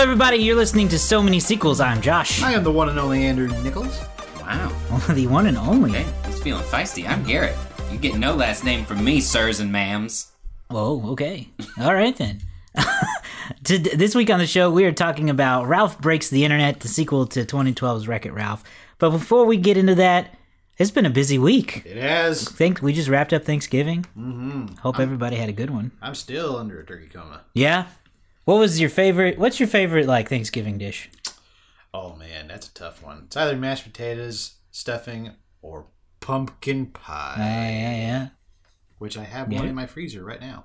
Hello, everybody. You're listening to So Many Sequels. I'm Josh. I am the one and only Andrew Nichols. Wow. the one and only. Okay, he's feeling feisty. I'm Garrett. You get no last name from me, sirs and ma'ams. Oh, okay. All right then. this week on the show, we are talking about Ralph Breaks the Internet, the sequel to 2012's Wreck It Ralph. But before we get into that, it's been a busy week. It has. Think we just wrapped up Thanksgiving. Mm-hmm. Hope everybody had a good one. I'm still under a turkey coma. Yeah. What was your favorite? What's your favorite like Thanksgiving dish? Oh man, that's a tough one. It's either mashed potatoes, stuffing, or pumpkin pie, Yeah, yeah, yeah. which I have Yeah. one in my freezer right now.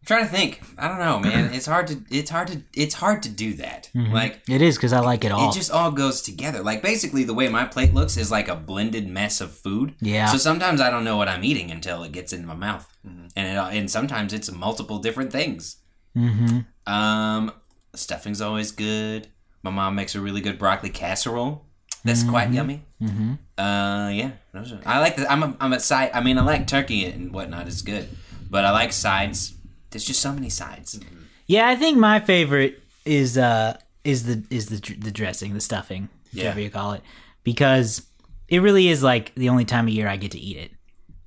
I'm trying to think. I don't know, man. It's hard to. It's hard to. It's hard to do that. Mm-hmm. Like It is because I like it all. it just all goes together. Like basically, the way my plate looks is like a blended mess of food. Yeah. So sometimes I don't know what I'm eating until it gets into my mouth, mm-hmm. and it, and sometimes it's multiple different things. Mm-hmm. Um, stuffing's always good. My mom makes a really good broccoli casserole. That's quite yummy. Mm-hmm. Uh, yeah, are, I like the. I'm a, I'm a side. I mean, I like turkey and whatnot. It's good, but I like sides. There's just so many sides. Yeah, I think my favorite is uh is the is the the dressing, the stuffing, whatever Yeah. you call it, because it really is like the only time of year I get to eat it.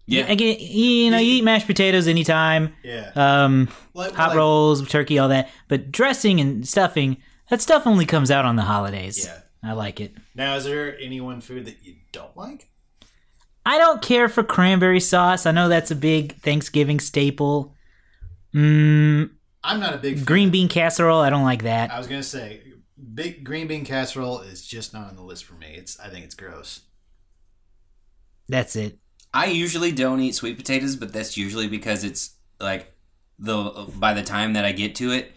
Yeah, get you know you eat mashed potatoes anytime, Yeah. um, hot rolls, turkey, all that, but dressing and stuffing that stuff only comes out on the holidays. Yeah. I like it. Now, is there any one food that you don't like? I don't care for cranberry sauce. I know that's a big Thanksgiving staple. Mm, I'm not a big fan. green bean casserole. I don't like that. I was gonna say, big green bean casserole is just not on the list for me. It's I think it's gross. That's it. I usually don't eat sweet potatoes, but that's usually because it's like the by the time that I get to it,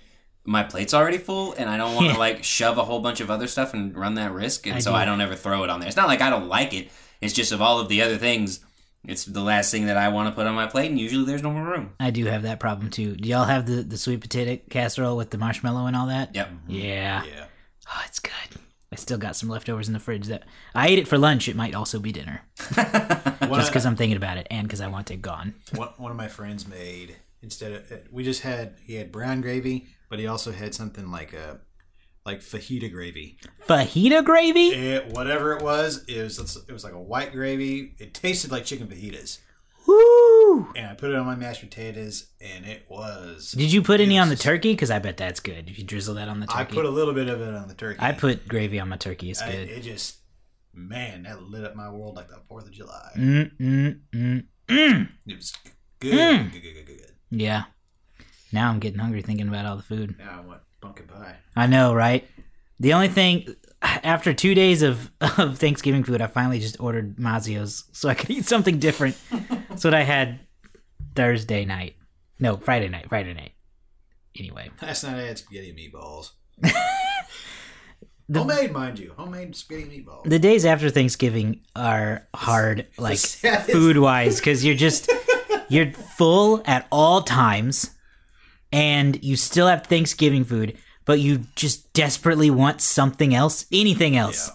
my plate's already full, and I don't want to Yeah. like shove a whole bunch of other stuff and run that risk, and I so do. I don't ever throw it on there. It's not like I don't like it. It's just of all of the other things, it's the last thing that I want to put on my plate, and usually there's no more room. I do have that problem too. Do y'all have the, the sweet potato casserole with the marshmallow and all that? Yep. Yeah. Yeah. Oh, it's good. I still got some leftovers in the fridge that I ate it for lunch. It might also be dinner. Just because I'm thinking about it and because I want it gone. one, one of my friends made instead of we just had he had brown gravy, but he also had something like a like fajita gravy. Fajita gravy? It, whatever it was, it was it was like a white gravy. It tasted like chicken fajitas, Woo! And I put it on my mashed potatoes, and it was. Did you put any on the turkey? Because I bet that's good. If you drizzle that on the turkey. I put a little bit of it on the turkey. I put gravy on my turkey. It's I- good. it just man, that lit up my world like the Fourth of July. Mm, mm, mm, mm. It was good, Mm. good, good, good, good, good. Yeah. Now I'm getting hungry thinking about all the food. Now I want pumpkin pie. I know, right? The only thing after two days of, of Thanksgiving food, I finally just ordered Mazzio's so I could eat something different. That's what I had Thursday night. No, Friday night. Friday night. Anyway, Last night I had spaghetti and meatballs. The- Homemade, mind you, homemade spaghetti and meatballs. the days after Thanksgiving are hard, like food wise, because you're just you're full at all times, and you still have Thanksgiving food, but you just desperately want something else, anything else. Yeah.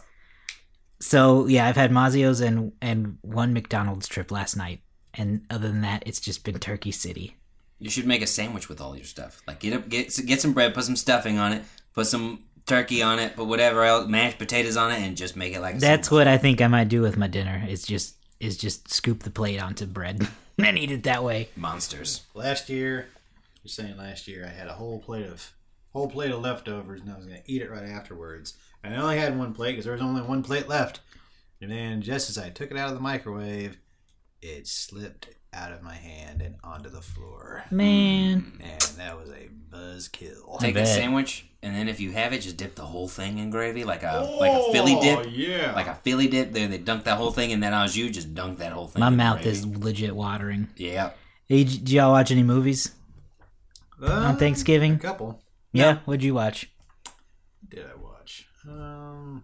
So yeah, I've had Mazzio's and and one McDonald's trip last night, and other than that, it's just been Turkey City. You should make a sandwich with all your stuff. Like get up, get get some bread, put some stuffing on it, put some turkey on it, put whatever else, mashed potatoes on it, and just make it like a That's sandwich. what I think I might do with my dinner. Is just is just scoop the plate onto bread and eat it that way. monsters. Last year, you're saying last year, I had a whole plate of whole plate of leftovers, and I was gonna eat it right afterwards. And I only had one plate because there was only one plate left. And then, just as I took it out of the microwave, it slipped out of my hand and onto the floor, Man, and that was a buzzkill. Take a bet. sandwich, and then if you have it, just dip the whole thing in gravy, like a like a Philly dip, Oh, yeah. like a Philly dip. Then they dunk that whole thing, and then as you just dunk that whole thing. my in mouth gravy. is legit watering. Yeah, Hey, did y'all watch any movies Uh, on Thanksgiving? A couple. Yeah, what'd you watch? Did I watch? Um,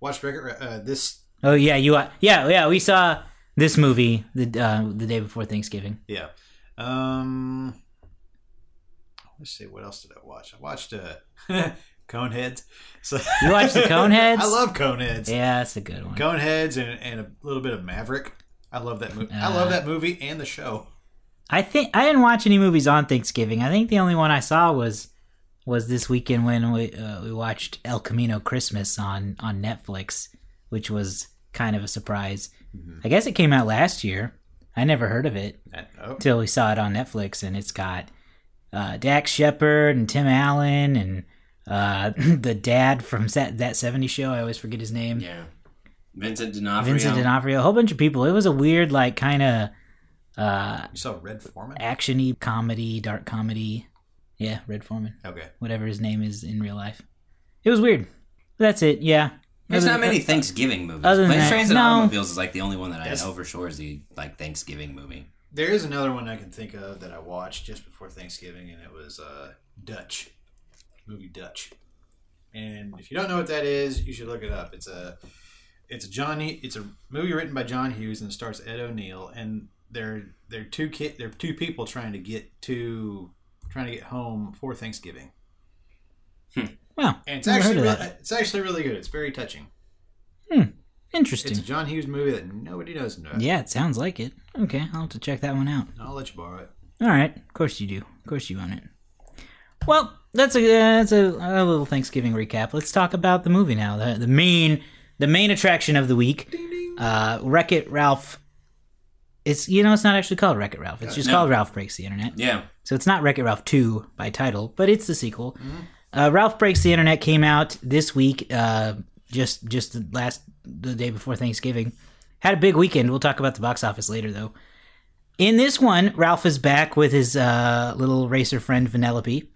watched record. Uh, this. Oh yeah, you wa- yeah yeah we saw this movie the uh, the day before Thanksgiving. Yeah. Um. Let's see. What else did I watch? I watched uh, Coneheads. So You watched the Coneheads? I love Coneheads. Yeah, that's a good one. Coneheads and, and a little bit of Maverick. I love that movie. I Uh, love that movie and the show. I think I didn't watch any movies on Thanksgiving. I think the only one I saw was was this weekend when we uh, we watched El Camino Christmas on on Netflix, which was kind of a surprise. I guess it came out last year. I never heard of it And- oh, we saw it on Netflix, and it's got uh, Dax Shepard and Tim Allen and uh, the dad from that that '70s show. I always forget his name. Yeah. Vincent D'Onofrio. Vincent D'Onofrio. A whole bunch of people. It was a weird, like, kind of uh, you saw Red Foreman? actiony comedy, dark comedy. Yeah, Red Foreman, Okay. whatever his name is in real life. It was weird. That's it. Yeah. There's Other- not many Thanksgiving movies. other than Planes, that, Trains, and no. Automobiles is like the only one that I know for sure is the like Thanksgiving movie. There is another one I can think of that I watched just before Thanksgiving, and it was uh, Dutch, movie Dutch. And if you don't know what that is, you should look it up. It's a it's a Johnny it's a movie written by John Hughes and it stars Ed O'Neill, and they're they're two kid they're two people trying to get to trying to get home for Thanksgiving. Wow. And it's actually really, it's actually really good. It's very touching. Hmm. Interesting. It's a John Hughes movie that nobody knows about. yeah, it sounds like it. Okay, I'll have to check that one out. I'll let you borrow it. All right, of course you do. Of course you own it. Well, that's a that's a, a little Thanksgiving recap. Let's talk about the movie now. The the main the main attraction of the week, uh, Wreck It Ralph. It's you know it's not actually called Wreck It Ralph. It's just No. called Ralph Breaks the Internet. Yeah. So it's not Wreck It Ralph 2 by title, but it's the sequel. Uh, Ralph Breaks the Internet came out this week, uh, just just the last the day before Thanksgiving. Had a big weekend. We'll talk about the box office later, though. In this one, Ralph is back with his uh, little racer friend Vanellope.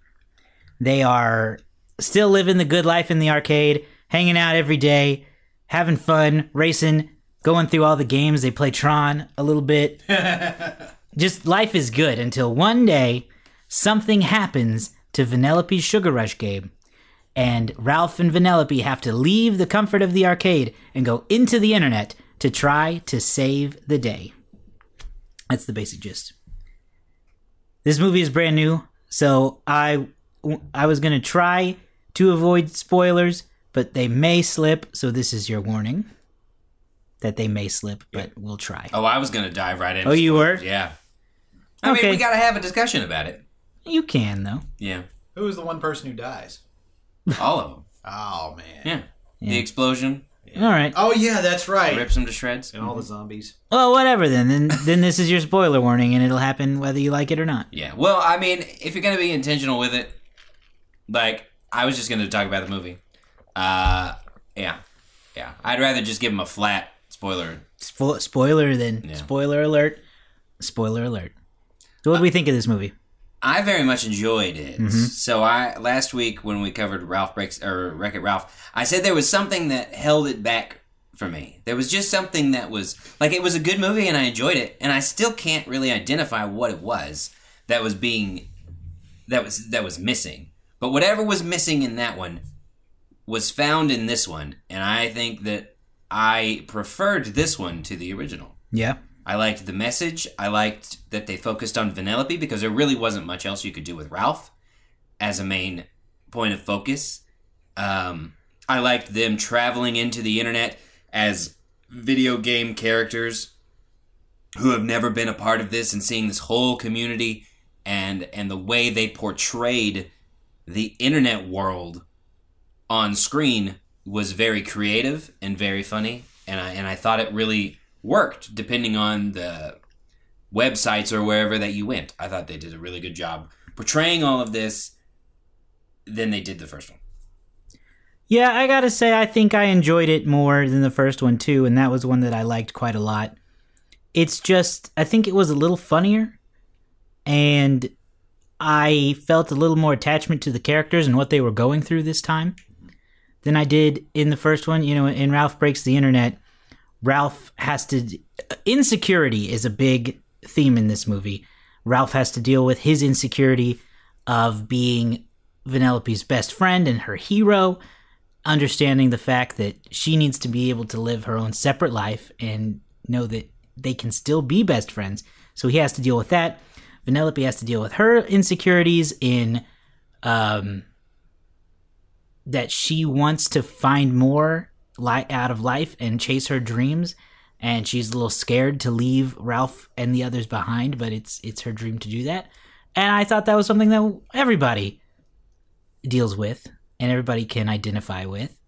They are still living the good life in the arcade, hanging out every day, having fun, racing, going through all the games. They play Tron a little bit just life is good until one day something happens to Vanellope's Sugar Rush game. And Ralph and Vanellope have to leave the comfort of the arcade and go into the internet to try to save the day. That's the basic gist. This movie is brand new, so I I was going to try to avoid spoilers, but they may slip, so this is your warning that they may slip, but we'll try. Oh, I was gonna dive right in. Oh, you were? Yeah. I Okay. mean, we gotta have a discussion about it. You can though. Yeah. Who is the one person who dies? All of them. Oh man. Yeah. The explosion All right. Oh yeah, that's right. rips them to shreds. And all the zombies. Well, whatever then. Then then this is your spoiler warning, and it'll happen whether you like it or not. Yeah. Well, I mean, if you're gonna be intentional with it, like I was just gonna talk about the movie. Uh, yeah, yeah. I'd rather just give them a flat spoiler. Spo- spoiler then. Yeah. Spoiler alert. Spoiler alert. So, what do we think of this movie? I very much enjoyed it. Mm-hmm. So I last week when we covered Ralph breaks or Wreck It Ralph, I said there was something that held it back for me. There was just something that was like it was a good movie and I enjoyed it, and I still can't really identify what it was that was being that was that was missing. But whatever was missing in that one was found in this one, and I think that I preferred this one to the original. Yeah. I liked the message. I liked that they focused on Vanellope because there really wasn't much else you could do with Ralph as a main point of focus. Um, I liked them traveling into the internet as video game characters who have never been a part of this and seeing this whole community and and the way they portrayed the internet world on screen was very creative and very funny and I and I thought it really worked depending on the websites or wherever that you went. I thought they did a really good job portraying all of this than they did the first one. Yeah, I gotta say, I think I enjoyed it more than the first one too, and that was one that I liked quite a lot. It's just, I think it was a little funnier, and I felt a little more attachment to the characters and what they were going through this time than I did in the first one. You know, in Ralph Breaks the Internet, Ralph has to. Insecurity is a big theme in this movie. Ralph has to deal with his insecurity of being Vanellope's best friend and her hero, understanding the fact that she needs to be able to live her own separate life and know that they can still be best friends. So he has to deal with that. Vanellope has to deal with her insecurities in um, that she wants to find more li- out of life and chase her dreams and she's a little scared to leave Ralph and the others behind but it's it's her dream to do that and I thought that was something that everybody deals with and everybody can identify with.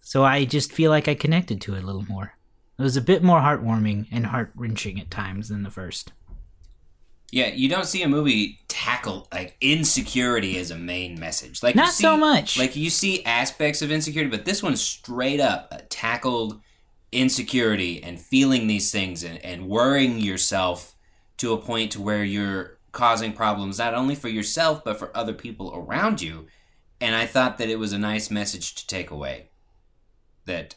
So I just feel like I connected to it a little more. It was a bit more heartwarming and heart wrenching at times than the first. Yeah, you don't see a movie tackle like insecurity as a main message. Like you Not so much. Like you see aspects of insecurity, but this one straight up uh, tackled insecurity and feeling these things and, and worrying yourself to a point to where you're causing problems not only for yourself but for other people around you. And I thought that it was a nice message to take away. That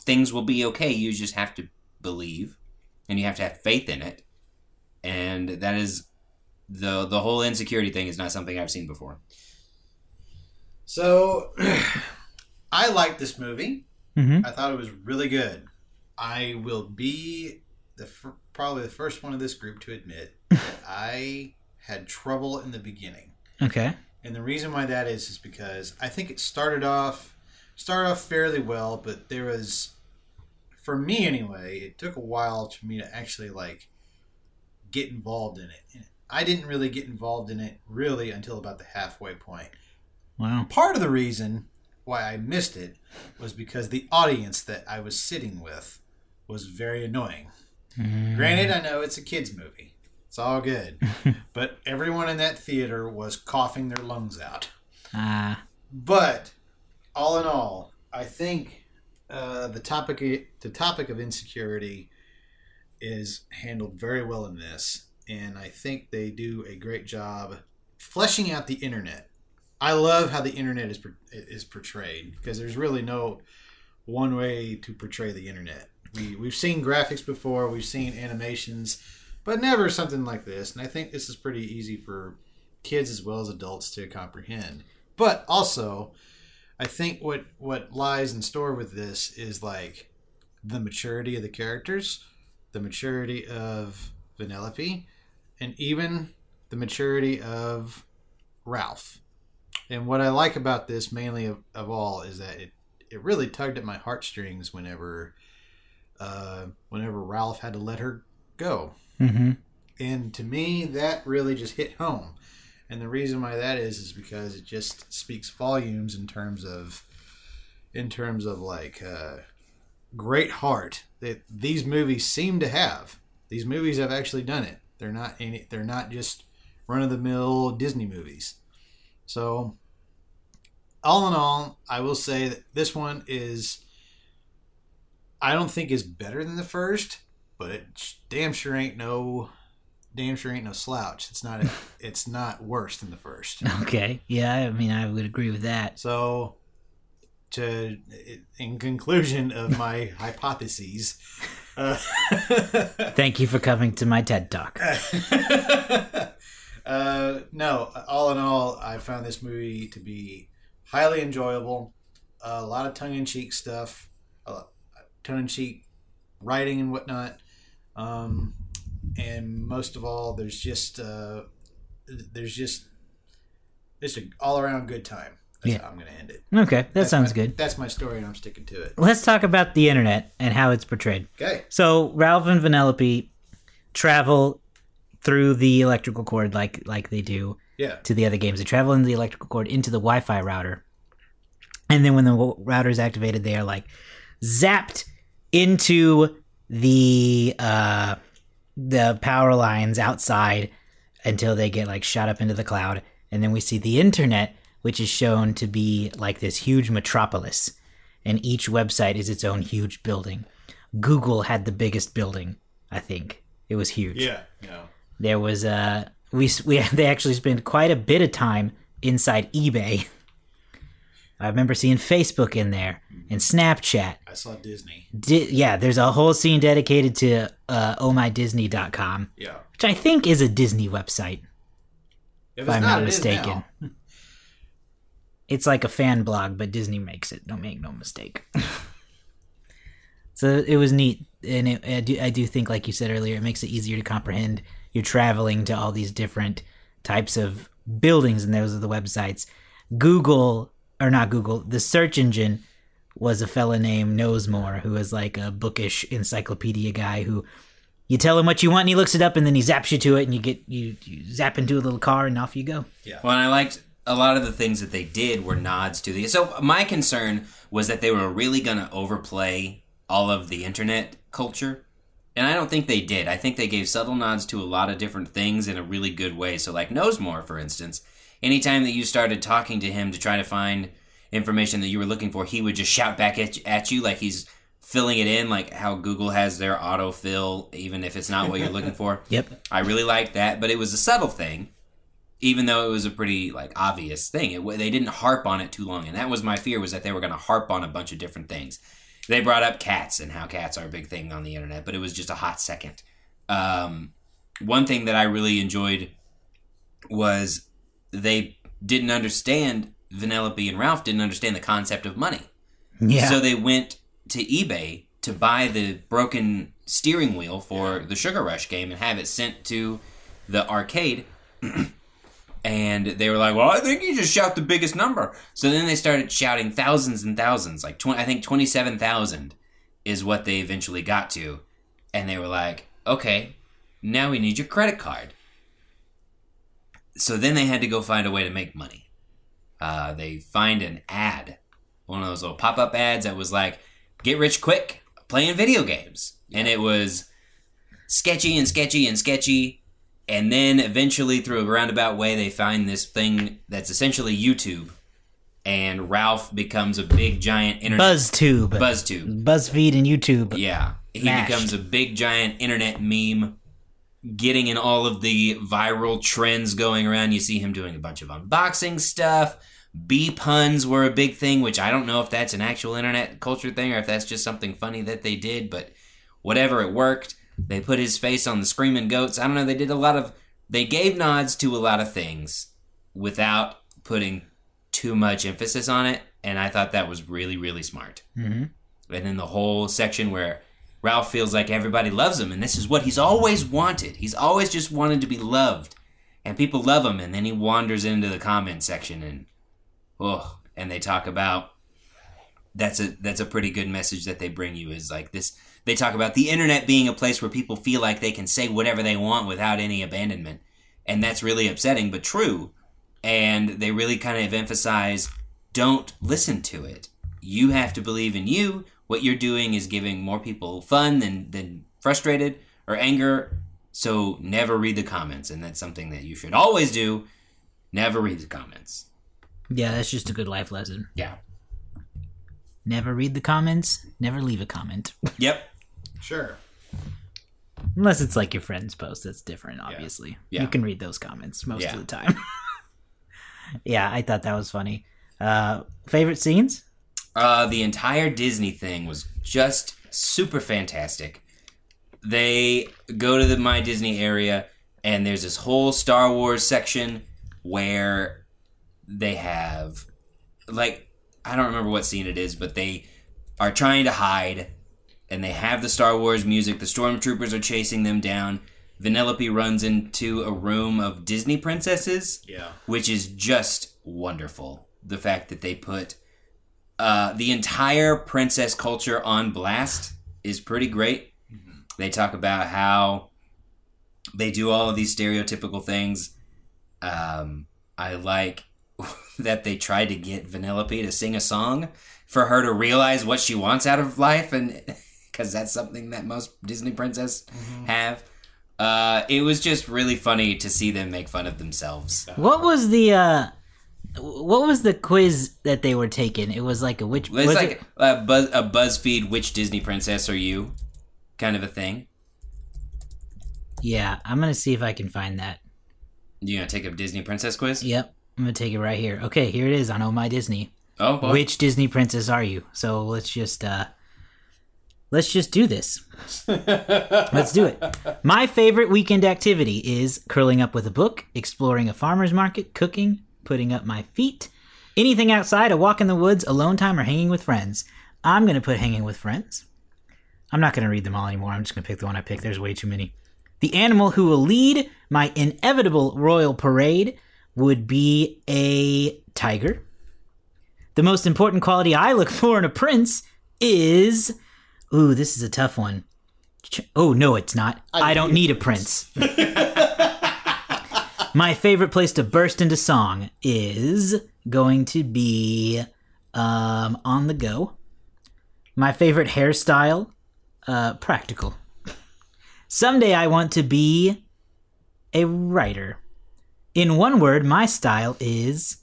things will be okay. You just have to believe and you have to have faith in it. And that is the the whole insecurity thing is not something I've seen before. So, I liked this movie. Mm-hmm. I thought it was really good. I will be the fir- probably the first one of this group to admit that I had trouble in the beginning, Okay. and the reason why that is is because I think it started off started off fairly well, but there was, for me anyway, it took a while for me to actually like get involved in it. And I didn't really get involved in it really until about the halfway point Wow. part of the reason why I missed it was because the audience that I was sitting with was very annoying. Granted, I know it's a kids movie. It's all good. but everyone in that theater was coughing their lungs out. Ah. But all in all, I think uh, the topic the topic of insecurity is handled very well in this, and I think they do a great job fleshing out the internet. I love how the internet is is portrayed because there's really no one way to portray the internet. We we've seen graphics before, we've seen animations, but never something like this. And I think this is pretty easy for kids as well as adults to comprehend. But also, I think what what lies in store with this is like the maturity of the characters, the maturity of Vanellope, and even the maturity of Ralph. And what I like about this mainly of, of all is that it, it really tugged at my heartstrings whenever uh, whenever Ralph had to let her go. Mm-hmm. And to me, that really just hit home. And the reason why that is is because it just speaks volumes in terms of, in terms of like uh, great heart that these movies seem to have. These movies have actually done it. They're not any. They're not just run of the mill Disney movies. So, all in all, I will say that this one is. I don't think is better than the first, but it damn sure ain't no damn sure ain't no slouch. It's not it's not worse than the first. Okay. Yeah, I mean, I would agree with that. So to in conclusion of my hypotheses uh, Thank you for coming to my TED Talk. uh, no, all in all, I found this movie to be highly enjoyable. a lot of tongue in cheek stuff, uh, tongue in cheek writing and whatnot. Um, and most of all, there's just uh, there's just it's an all around good time. That's Yeah. how I'm going to end it. Okay, that That's sounds my- good. That's my story, and I'm sticking to it. Let's talk about the internet and how it's portrayed. Okay. So Ralph and Vanellope travel through the electrical cord like like they do Yeah. to the other games. They travel in the electrical cord into the Wi-Fi router, and then when the w- router is activated, they are like zapped into the uh, the power lines outside until they get like shot up into the cloud, and then we see the internet, which is shown to be like this huge metropolis, and each website is its own huge building. Google had the biggest building, I think. It was huge Yeah. No. there was uh we we they actually spent quite a bit of time inside eBay. I remember seeing Facebook in there and Snapchat. I saw Disney. Di- yeah, there's a whole scene dedicated to uh, ohmydisney.com, Yeah. which I think is a Disney website, If, if I'm not is mistaken. now. It's like a fan blog, but Disney makes it. Don't make no mistake. so it was neat, and it, I, do, I do think, like you said earlier, it makes it easier to comprehend. You're traveling to all these different types of buildings, and those are the websites. Google, or not Google, the search engine was a fella named Knowsmore, who was like a bookish encyclopedia guy who you tell him what you want and he looks it up and then he zaps you to it and you get you, you zap into a little car and off you go. Yeah. Well, and I liked a lot of the things that they did were nods to the. So my concern was that they were really going to overplay all of the internet culture. And I don't think they did. I think they gave subtle nods to a lot of different things in a really good way. So, like Knowsmore, for instance, anytime that you started talking to him to try to find information that you were looking for, he would just shout back at, at you like he's filling it in, like how Google has their autofill, even if it's not what you're looking for. Yep. I really liked that, but it was a subtle thing, even though it was a pretty like obvious thing. It, they didn't harp on it too long, and that was my fear was that they were going to harp on a bunch of different things. They brought up cats and how cats are a big thing on the internet, but it was just a hot second. Um, one thing that I really enjoyed was they didn't understand Vanellope and Ralph didn't understand the concept of money. Yeah. So they went to eBay to buy the broken steering wheel for the Sugar Rush game and have it sent to the arcade. and they were like, "Well, I think you just shout the biggest number." So then they started shouting thousands and thousands, like 20, I think twenty-seven thousand is what they eventually got to, and they were like, "Okay, now we need your credit card." So then they had to go find a way to make money. Uh, they find an ad, one of those little pop-up ads that was like, "Get rich quick playing video games," and it was sketchy and sketchy and sketchy. And then eventually, through a roundabout way, they find this thing that's essentially YouTube, and Ralph becomes a big giant internet BuzzTube. BuzzTube. BuzzFeed and YouTube. Yeah, he Mashed. becomes a big giant internet meme, getting in all of the viral trends going around. You see him doing a bunch of unboxing stuff. B puns were a big thing, which I don't know if that's an actual internet culture thing or if that's just something funny that they did, but whatever, it worked. They put his face on the screaming goats. I don't know. They did a lot of. They gave nods to a lot of things without putting too much emphasis on it, and I thought that was really, really smart hmm and then the whole section where Ralph feels like everybody loves him, and this is what he's always wanted. He's always just wanted to be loved, and people love him. And then he wanders into the comment section, and oh, and they talk about that's a that's a pretty good message that they bring you is like this. They talk about the internet being a place where people feel like they can say whatever they want without any abandonment, and that's really upsetting but true. And they really kind of emphasize don't listen to it. You have to believe in you. What you're doing is giving more people fun than than frustrated or anger. So never read the comments, and that's something that you should always do. Never read the comments. Yeah, that's just a good life lesson. Yeah. Never read the comments. Never leave a comment. Yep. Sure. Unless it's like your friend's post. That's different, obviously. Yeah. You can read those comments most Yeah. of the time. yeah, I thought that was funny. Uh, favorite scenes? Uh, the entire Disney thing was just super fantastic. They go to the My Disney area, and there's this whole Star Wars section where they have, like, I don't remember what scene it is, but they are trying to hide, and they have the Star Wars music. The stormtroopers are chasing them down. Vanellope runs into a room of Disney princesses Yeah. which is just wonderful. The fact that they put uh, the entire princess culture on blast is pretty great. They talk about how they do all of these stereotypical things. Um, I like that they tried to get Vanellope to sing a song for her to realize what she wants out of life, and because that's something that most Disney princess have. Uh, it was just really funny to see them make fun of themselves. What was the uh what was the quiz that they were taking? It was like a which It's was like it- a, buzz, a BuzzFeed "Which Disney princess are you?" kind of a thing. Yeah, I'm gonna see if I can find that. You gonna take a Disney princess quiz? Yep, I'm gonna take it right here. Okay, here it is on Oh My Disney. Oh, boy. Which Disney princess are you? So let's just uh let's just do this. let's do it. My favorite weekend activity is curling up with a book, exploring a farmer's market, cooking, putting up my feet, anything outside, a walk in the woods, alone time, or hanging with friends. I'm gonna put hanging with friends. I'm not gonna read them all anymore. I'm just gonna pick the one I picked. There's way too many. The animal who will lead my inevitable royal parade would be a tiger. The most important quality I look for in a prince is. Ooh, this is a tough one. Ch- Oh, no, it's not. I, don't need a prince. My favorite place to burst into song is going to be um, on the go. My favorite hairstyle, uh, practical. Someday I want to be a writer. In one word, my style is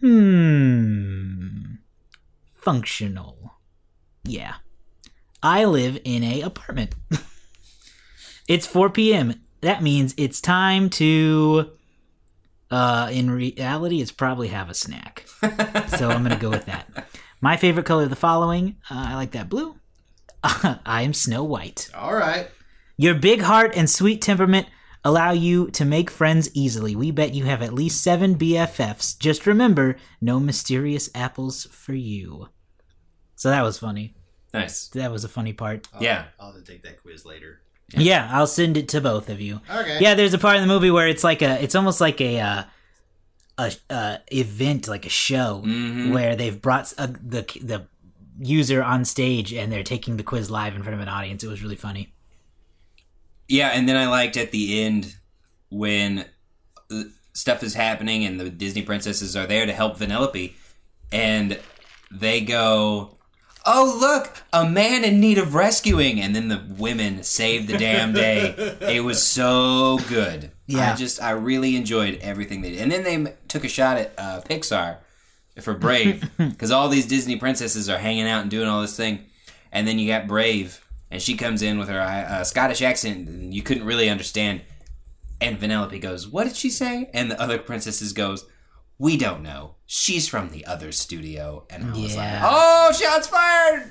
hmm functional. Yeah. I live in a apartment. it's 4 p.m. That means it's time to uh in reality it's probably have a snack. so I'm going to go with that. My favorite color of the following, uh, I like that blue. I am Snow White. All right. Your big heart and sweet temperament allow you to make friends easily. We bet you have at least seven BFFs. Just remember, no mysterious apples for you. So that was funny. Nice. That was a funny part. I'll, Yeah. I'll have to take that quiz later. Yeah, I'll send it to both of you. Okay. Yeah, there's a part in the movie where it's like a, it's almost like a, uh, a, uh event, like a show, Mhm. where they've brought a, the the user on stage and they're taking the quiz live in front of an audience. It was really funny. Yeah, and then I liked at the end when uh, stuff is happening and the Disney princesses are there to help Vanellope, and they go, "Oh look, a man in need of rescuing!" And then the women save the damn day. it was so good. Yeah. I just I really enjoyed everything they did. And then they took a shot at uh, Pixar for Brave because all these Disney princesses are hanging out and doing all this thing, and then you got Brave, and she comes in with her uh, Scottish accent, and you couldn't really understand. And Vanellope goes, "What did she say?" And the other princesses goes, "We don't know. She's from the other studio." And I was Yeah. like, "Oh, shots fired!"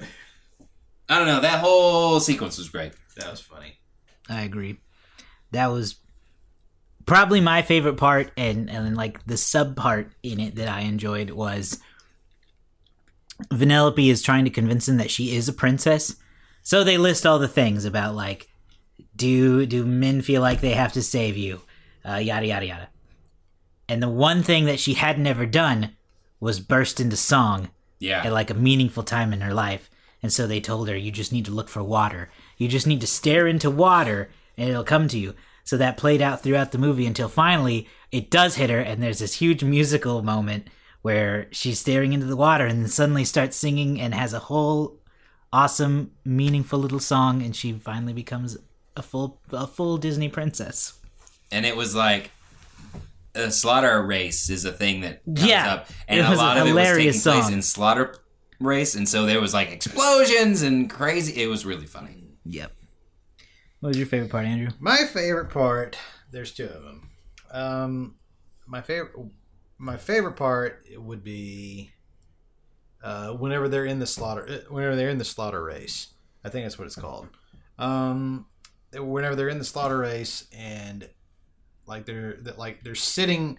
I don't know. That whole sequence was great. That was funny. I agree. That was probably my favorite part, and and like the sub part in it that I enjoyed was Vanellope is trying to convince him that she is a princess. So they list all the things about like, do do men feel like they have to save you, uh, yada yada yada. And the one thing that she had never done was burst into song Yeah. at like a meaningful time in her life. And so they told her, you just need to look for water. You just need to stare into water and it'll come to you. So that played out throughout the movie until finally it does hit her and there's this huge musical moment where she's staring into the water and then suddenly starts singing and has a whole awesome, meaningful little song and she finally becomes a full a full Disney princess. and it was like a slaughter race is a thing that comes Yeah, up, and it a was a lot of it was taking hilarious place song. in slaughter race, and so there was like explosions and crazy. It was really funny. Yep. What was your favorite part, Andrew? My favorite part. There's two of them. Um, my favorite. My favorite part would be uh, whenever they're in the slaughter. uh, Whenever they're in the slaughter race. I think that's what it's called. Um, whenever they're in the slaughter race and like they're that like they're sitting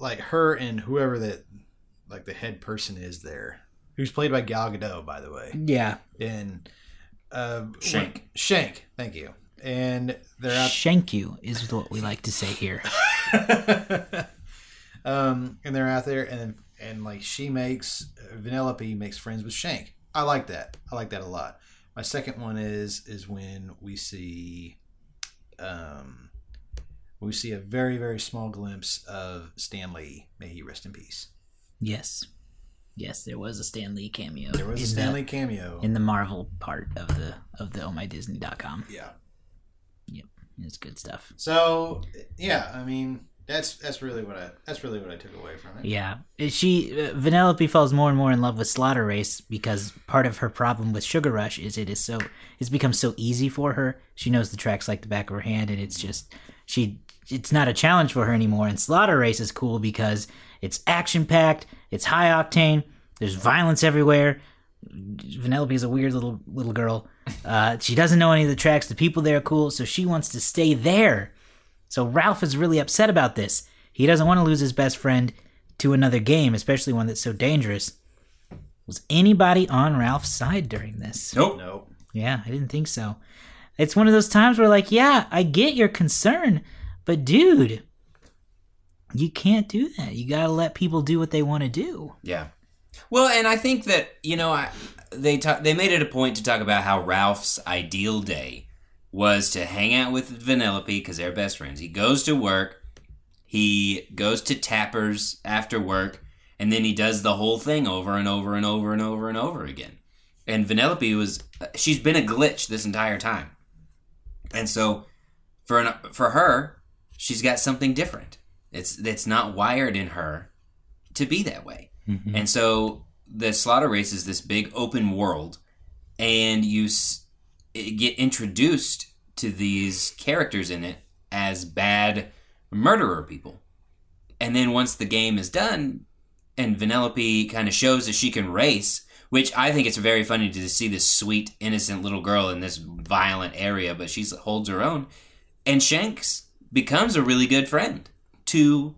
like her and whoever that like the head person is there who's played by Gal Gadot by the way Yeah. and uh, Shank. Shank, thank you. And they're out. Shank you is what we like to say here. um, and they're out there, and and like she makes Vanellope makes friends with Shank. I like that. I like that a lot. My second one is is when we see, um, we see a very very small glimpse of Stan Lee. May he rest in peace. Yes. Yes, there was a Stan Lee cameo. There was a Stan the, Lee cameo. in the Marvel part of the of the ohmydisney.com. yeah. Yep. It's good stuff. So yeah, I mean that's that's really what I that's really what I took away from it. Yeah, she uh, Vanellope falls more and more in love with Slaughter Race because part of her problem with Sugar Rush is it is so it's become so easy for her. She knows the tracks like the back of her hand, and it's just she it's not a challenge for her anymore. And Slaughter Race is cool because it's action packed, it's high octane, there's violence everywhere. Vanellope is a weird little little girl. Uh, she doesn't know any of the tracks. The people there are cool, so she wants to stay there. So Ralph is really upset about this. He doesn't want to lose his best friend to another game, especially one that's so dangerous. Was anybody on Ralph's side during this? Nope. Nope. Yeah, I didn't think so. It's one of those times where, like, yeah, I get your concern, but dude, you can't do that. You gotta let people do what they want to do. Yeah. Well, and I think that you know, I, they ta- they made it a point to talk about how Ralph's ideal day was to hang out with Vanellope because they're best friends. He goes to work, He goes to Tapper's after work, and then he does the whole thing over and over and over and over and over again. And Vanellope was she's been a glitch this entire time, and so for an, for her, she's got something different. It's it's not wired in her to be that way, mm-hmm. and so the slaughter race is this big open world, and you s- get introduced to these characters in it as bad murderer people. And then once the game is done, and Vanellope kind of shows that she can race, which I think it's very funny to see this sweet, innocent little girl in this violent area, but she holds her own. And Shanks becomes a really good friend to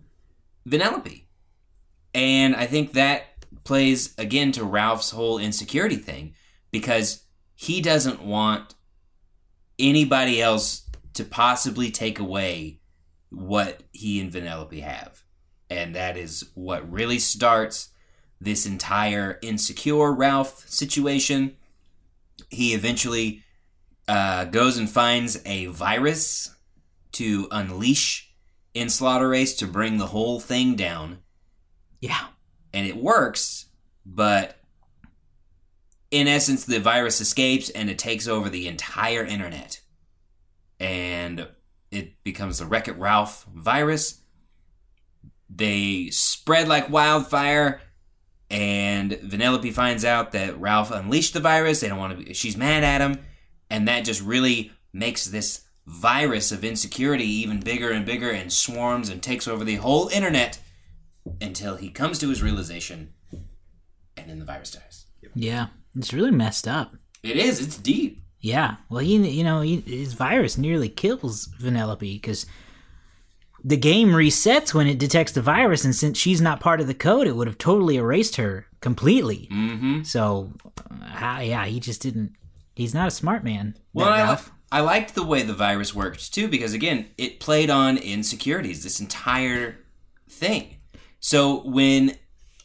Vanellope. And I think that plays again to Ralph's whole insecurity thing because he doesn't want anybody else to possibly take away what he and Vanellope have. And that is what really starts this entire insecure Ralph situation. He eventually uh, goes and finds a virus to unleash in Slaughter Race to bring the whole thing down. Yeah. And it works, but in essence, the virus escapes and it takes over the entire internet. And it becomes the Wreck It Ralph virus. They spread like wildfire, and Vanellope finds out that Ralph unleashed the virus. They don't want to be, she's mad at him, and that just really makes this virus of insecurity even bigger and bigger and swarms and takes over the whole internet until he comes to his realization, and then the virus dies. Yeah. It's really messed up. It is, it's deep. Yeah. Well, he, you know, he, his virus nearly kills Vanellope because the game resets when it detects the virus, and since she's not part of the code, it would have totally erased her completely. Mm-hmm. So, uh, yeah, he just didn't. He's not a smart man. Well, I, li- I liked the way the virus worked too, because again, it played on insecurities, this entire thing. So when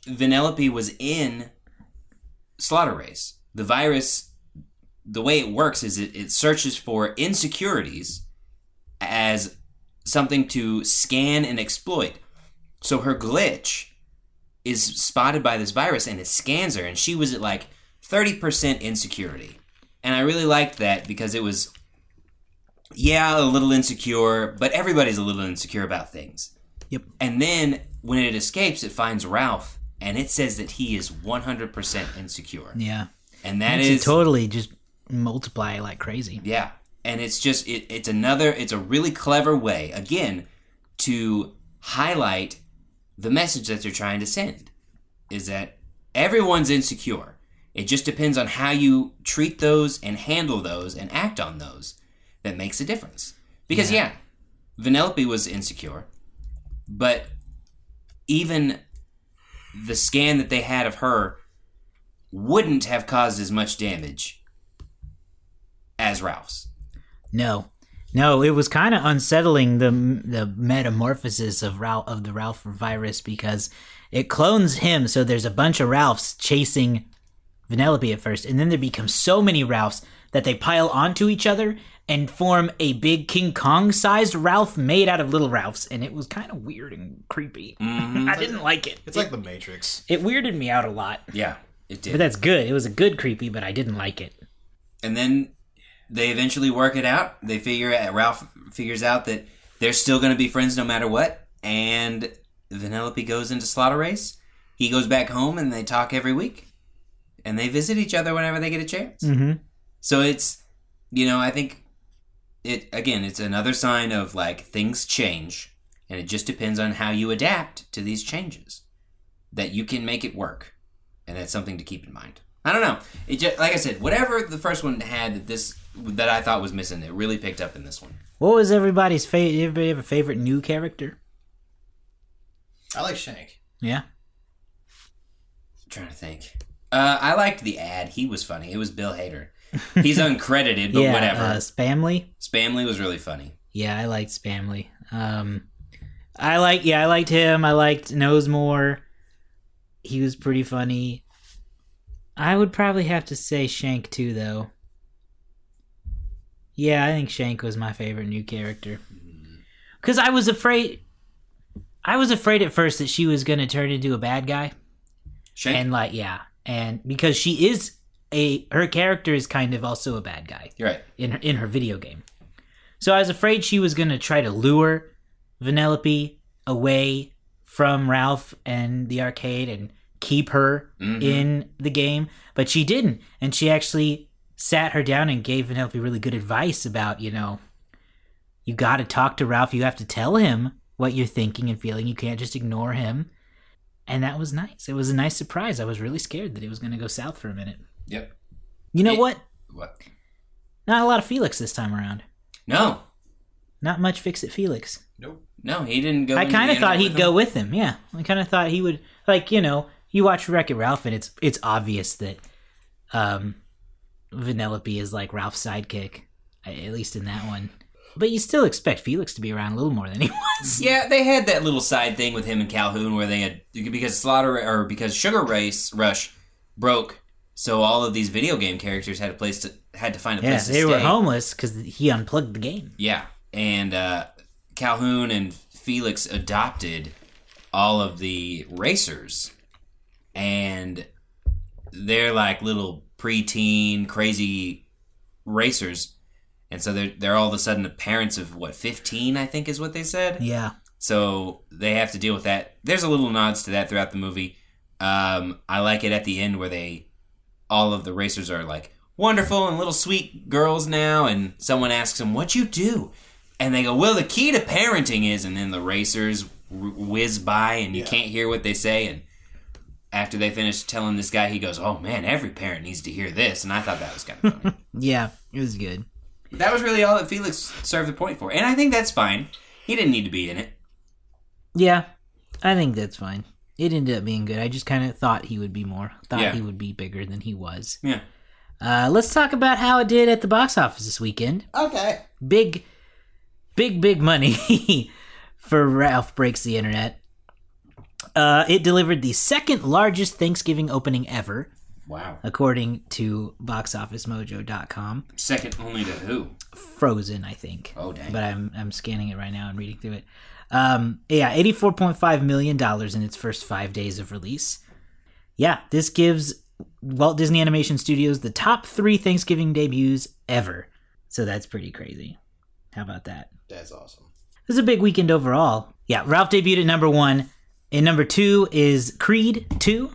Vanellope was in Slaughter Race, the virus, the way it works is it, it searches for insecurities as something to scan and exploit. So her glitch is spotted by this virus and it scans her, and she was at like 30% insecurity. And I really liked that because it was, yeah, a little insecure, but everybody's a little insecure about things. Yep. And then when it escapes, it finds Ralph, and it says that he is 100% insecure. Yeah. And that is totally just multiply like crazy. yeah, and it's just it, it's another it's a really clever way again to highlight the message that they're trying to send is that everyone's insecure. It just depends on how you treat those and handle those and act on those that makes a difference. Because yeah, Vanellope was insecure, but even the scan that they had of her wouldn't have caused as much damage as Ralph's. No, no, it was kind of unsettling the the metamorphosis of Ralph of the Ralph virus because it clones him. So there's a bunch of Ralphs chasing Vanellope at first, and then there becomes so many Ralphs that they pile onto each other and form a big King Kong sized Ralph made out of little Ralphs, and it was kind of weird and creepy. Mm-hmm. I didn't like it. It's like the Matrix. It weirded me out a lot, Yeah, it did. but that's good. It was a good creepy, but I didn't like it. and then they eventually work it out. They figure out Ralph figures out that they're still going to be friends no matter what. And Vanellope goes into Slaughter Race. He goes back home, and they talk every week, and they visit each other whenever they get a chance. Mm-hmm. So it's, you know, I think it again. It's another sign of like things change, and it just depends on how you adapt to these changes. That you can make it work, and that's something to keep in mind. I don't know. It just like I said, whatever the first one had that this that I thought was missing, it really picked up in this one. What was everybody's favorite? Everybody have a favorite new character? I like Shank. Yeah. I'm trying to think. Uh, I liked the ad. He was funny. It was Bill Hader. He's uncredited, but yeah, whatever. Uh, Spamley. Spamley was really funny. Yeah, I liked Spamley. Um, I like. Yeah, I liked him. I liked Knowsmore. He was pretty funny. I would probably have to say Shank too, though. Yeah, I think Shank was my favorite new character. Because I was afraid. I was afraid at first that she was going to turn into a bad guy. Shane? And like, yeah. And because she is a her character is kind of also a bad guy You're right. in her in her video game. So I was afraid she was going to try to lure Vanellope away from Ralph and the arcade and keep her Mhm. in the game, but she didn't. And she actually sat her down and gave Vanellope really good advice about, you know, you got to talk to Ralph, you have to tell him what you're thinking and feeling. You can't just ignore him. And that was nice. It was a nice surprise. I was really scared that it was going to go south for a minute. Yep. You know It- what? What? Not a lot of Felix this time around. No. Not much fix it Felix. Nope. No, he didn't go. I kind of thought he'd go with him. Yeah, I kind of thought he would. Like you know, you watch Wreck It Ralph, and it's it's obvious that um, Vanellope is like Ralph's sidekick, at least in that one. But you still expect Felix to be around a little more than he was. Yeah, they had that little side thing with him and Calhoun where they had because Slaughter or because Sugar Race Rush broke, so all of these video game characters had a place to had to find a Yeah, place to stay. they were homeless because he unplugged the game. Yeah, and uh, Calhoun and Felix adopted all of the racers, and they're like little preteen crazy racers, and so they're they're all of a sudden the parents of what fifteen I think is what they said. Yeah, So they have to deal with that. There's a little nods to that throughout the movie. Um, I like it at the end where they, all of the racers are like wonderful and little sweet girls now, and someone asks them, "What you do?" And they go, "Well, the key to parenting is," and then the racers whiz by, and you Yeah. can't hear what they say. And after they finish telling this guy, he goes, "Oh man, every parent needs to hear this," and I thought that was kind of funny. yeah, it was good. That was really all that Felix served the point for, and I think that's fine. He didn't need to be in it. Yeah, I think that's fine. It ended up being good. I just kind of thought he would be more. Thought Yeah. he would be bigger than he was. Yeah. Uh, let's talk about how it did at the box office this weekend. Okay. big, big, big money for Ralph Breaks the Internet. Uh, it delivered the second largest Thanksgiving opening ever, Wow. according to BoxOfficeMojo.com. Second only to who? Frozen, I think. Oh, dang. But I'm I'm scanning it right now and reading through it. Um, yeah, eighty-four point five million dollars in its first five days of release. Yeah, this gives Walt Disney Animation Studios the top three Thanksgiving debuts ever. So that's pretty crazy. How about that? That's awesome. This is a big weekend overall. Yeah, Ralph debuted at number one. And number two is Creed 2.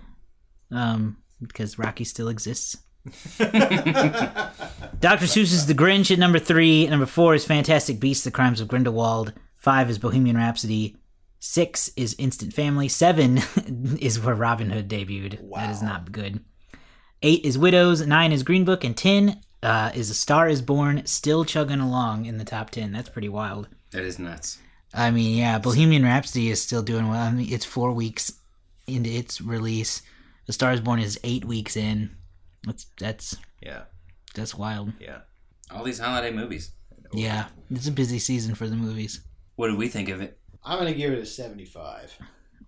Um, because Rocky still exists. Dr. Seuss's The Grinch at number three. Number four is Fantastic Beasts: The Crimes of Grindelwald. Five is Bohemian Rhapsody. Six is Instant Family. Seven is where Robin Hood debuted. Wow. That is not good. Eight is Widows. Nine is Green Book. And ten uh, is A Star Is Born. Still chugging along in the top ten. That's pretty wild. That is nuts. I mean, yeah, Bohemian Rhapsody is still doing well. I mean, it's four weeks into its release. The Star is Born is eight weeks in. That's that's Yeah. that's wild. Yeah. All these holiday movies. Yeah, it's a busy season for the movies. What did we think of it? I'm gonna give it a 75.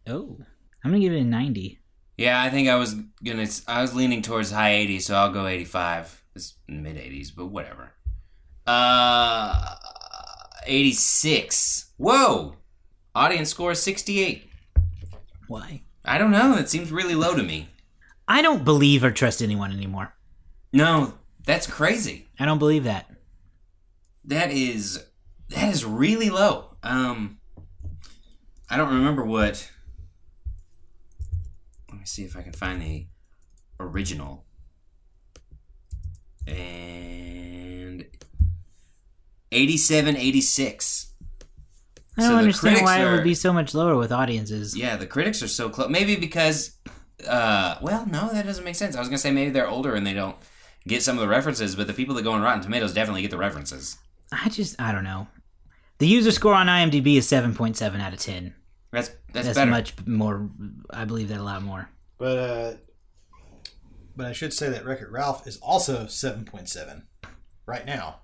Oh, I'm gonna give it a ninety. Yeah, I think I was gonna. I was leaning towards high 80s, so I'll go 85. It's mid 80s, but whatever. Uh, 86. Whoa! Audience score is 68. Why? I don't know. It seems really low to me. I don't believe or trust anyone anymore. No, that's crazy. I don't believe that. That is that is really low. Um, I don't remember what. Let me see if I can find the original. And 87, 86. I don't the understand critics why it would be so much lower with audiences. Yeah, the critics are so close. Maybe because, uh, well, no, that doesn't make sense. I was gonna say maybe they're older and they don't get some of the references, but the people that go on Rotten Tomatoes definitely get the references. I just I don't know. The user score on IMDb is seven point seven out of ten. That's that's, That's better. much more. I believe that a lot more. But uh but I should say that Wreck-It Ralph is also 7.7 right now.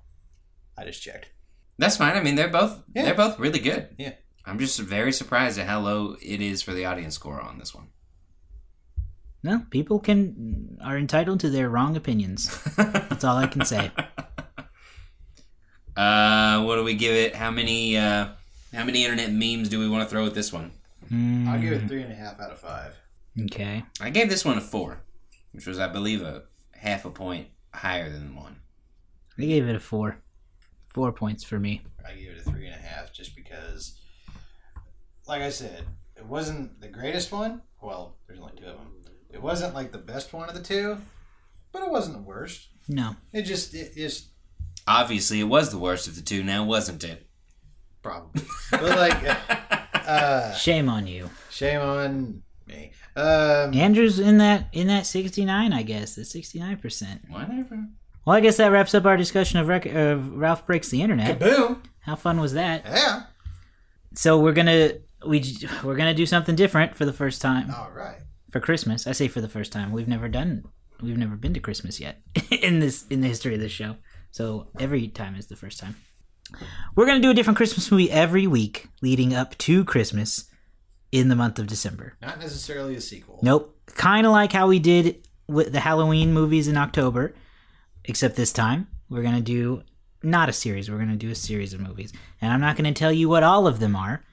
I just checked. That's fine. I mean, they're both Yeah. they're both really good. Yeah. I'm just very surprised at how low it is for the audience score on this one. No, people can are entitled to their wrong opinions. That's all I can say. Uh, what do we give it? How many uh, how many internet memes do we want to throw at this one? Mm, I'll give it three and a half out of five. Okay. I gave this one a four, which was, I believe, a half a point higher than one. I gave it a four. Four points for me. I gave it a three and a half just because, like I said, it wasn't the greatest one. Well, there's only two of them. It wasn't like the best one of the two, but it wasn't the worst. No. It just, it just Obviously, it was the worst of the two now, wasn't it? probably. but like, uh, Shame on you. shame on me. Um, Andrew's in that in that 69, I guess. The 69%. Whatever. Well, I guess that wraps up our discussion of, rec- of Ralph Breaks the Internet. boom. How fun was that? Yeah. So we're going to we j- we're to do something different for the first time All right. for Christmas. I say for the first time. We've never done we've never been to Christmas yet in this in the history of this show. So every time is the first time. We're going to do a different Christmas movie every week leading up to Christmas in the month of December. Not necessarily a sequel. Nope. Kind of like how we did with the Halloween movies in October, except this time we're going to do not a series. We're going to do a series of movies. And I'm not going to tell you what all of them are.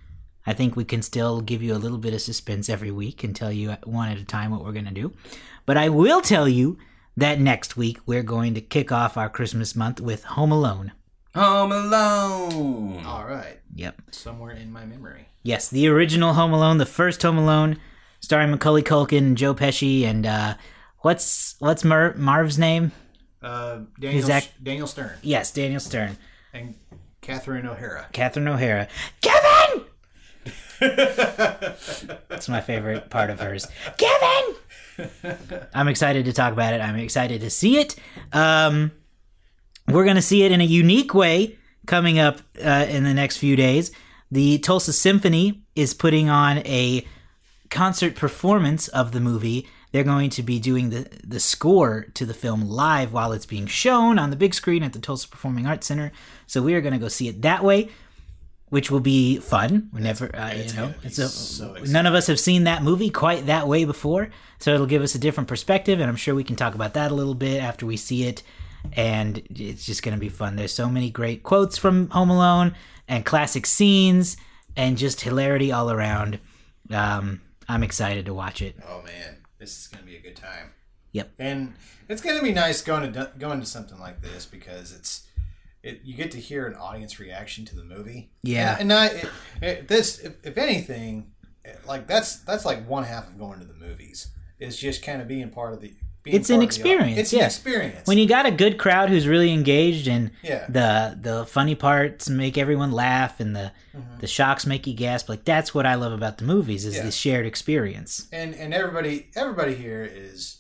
I think we can still give you a little bit of suspense every week and tell you one at a time what we're going to do. But I will tell you that next week we're going to kick off our Christmas month with Home Alone. Home Alone. All right. Yep. Somewhere in my memory. Yes, the original Home Alone, the first Home Alone, starring Macaulay Culkin, Joe Pesci, and uh, what's what's Mar- Marv's name? Uh, Daniel, Zach- Daniel Stern Yes, Daniel Stern, and Catherine O'Hara. Catherine O'Hara, Kevin. That's my favorite part of hers. Kevin. I'm excited to talk about it. I'm excited to see it. Um, we're going to see it in a unique way coming up uh, in the next few days. The Tulsa Symphony is putting on a concert performance of the movie. They're going to be doing the the score to the film live while it's being shown on the big screen at the Tulsa Performing Arts Center. So we are going to go see it that way, which will be fun. We never, uh, you know, a, so none of us have seen that movie quite that way before, so it'll give us a different perspective, and I'm sure we can talk about that a little bit after we see it. And it's just going to be fun. There's so many great quotes from Home Alone and classic scenes, and just hilarity all around. Um, I'm excited to watch it. Oh man, this is gonna be a good time. Yep. And it's gonna be nice going to going to something like this because it's it, you get to hear an audience reaction to the movie. Yeah. And, and I it, it, this if, if anything, like that's that's like one half of going to the movies. It's just kind of being part of the. It's an part of the- experience, it's yeah. an experience. When you got a good crowd who's really engaged and Yeah. the the funny parts make everyone laugh and the mm-hmm. the shocks make you gasp, like that's what I love about the movies is Yeah. the shared experience. and and everybody everybody here is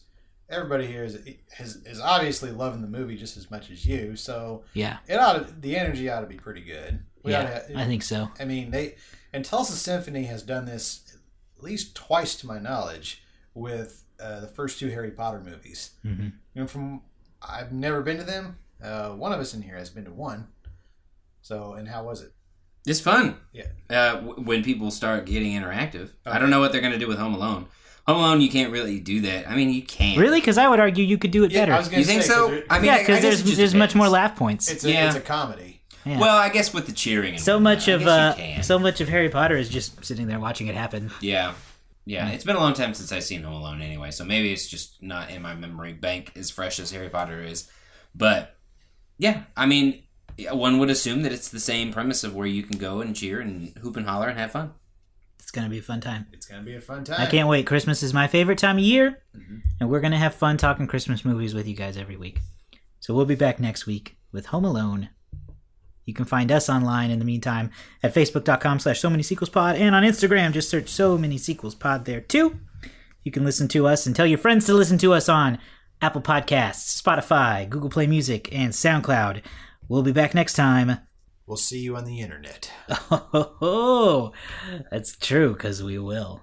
everybody here is is, is obviously loving the movie just as much as you. So Yeah. it ought to, the energy ought to be pretty good. We Yeah, to- I think so. I mean, they and Tulsa Symphony has done this at least twice to my knowledge with uh, the first two Harry Potter movies. Mm-hmm. You know, from I've never been to them. Uh, one of us in here has been to one. So, and how was it? It's fun. Yeah. Uh, w- when people start getting interactive. I don't know what they're going to do with Home Alone. Home Alone, you can't really do that. I mean, you can. Really? Because I would argue you could do it Yeah, better. I was gonna You think say, so? 'cause it- I mean, yeah, I- I because guess there's it just there's much more laugh points. it's a, Yeah. it's a comedy. Yeah. Well, I guess with the cheering. And so whatnot, much of uh, so much of Harry Potter is just sitting there watching it happen. Yeah. Yeah, hmm. it's been a long time since I've seen Home Alone anyway, so maybe it's just not in my memory bank as fresh as Harry Potter is. But yeah, I mean, one would assume that it's the same premise of where you can go and cheer and hoop and holler and have fun. It's gonna be a fun time. It's gonna be a fun time. I can't wait. Christmas is my favorite time of year, mm-hmm. and we're gonna have fun talking Christmas movies with you guys every week. So we'll be back next week with Home Alone. You can find us online in the meantime at facebook.com slash so many sequels pod and on Instagram just search so many sequels pod there too. You can listen to us and tell your friends to listen to us on Apple Podcasts, Spotify, Google Play Music, and SoundCloud. We'll be back next time. We'll see you on the internet. Oh, that's true because we will.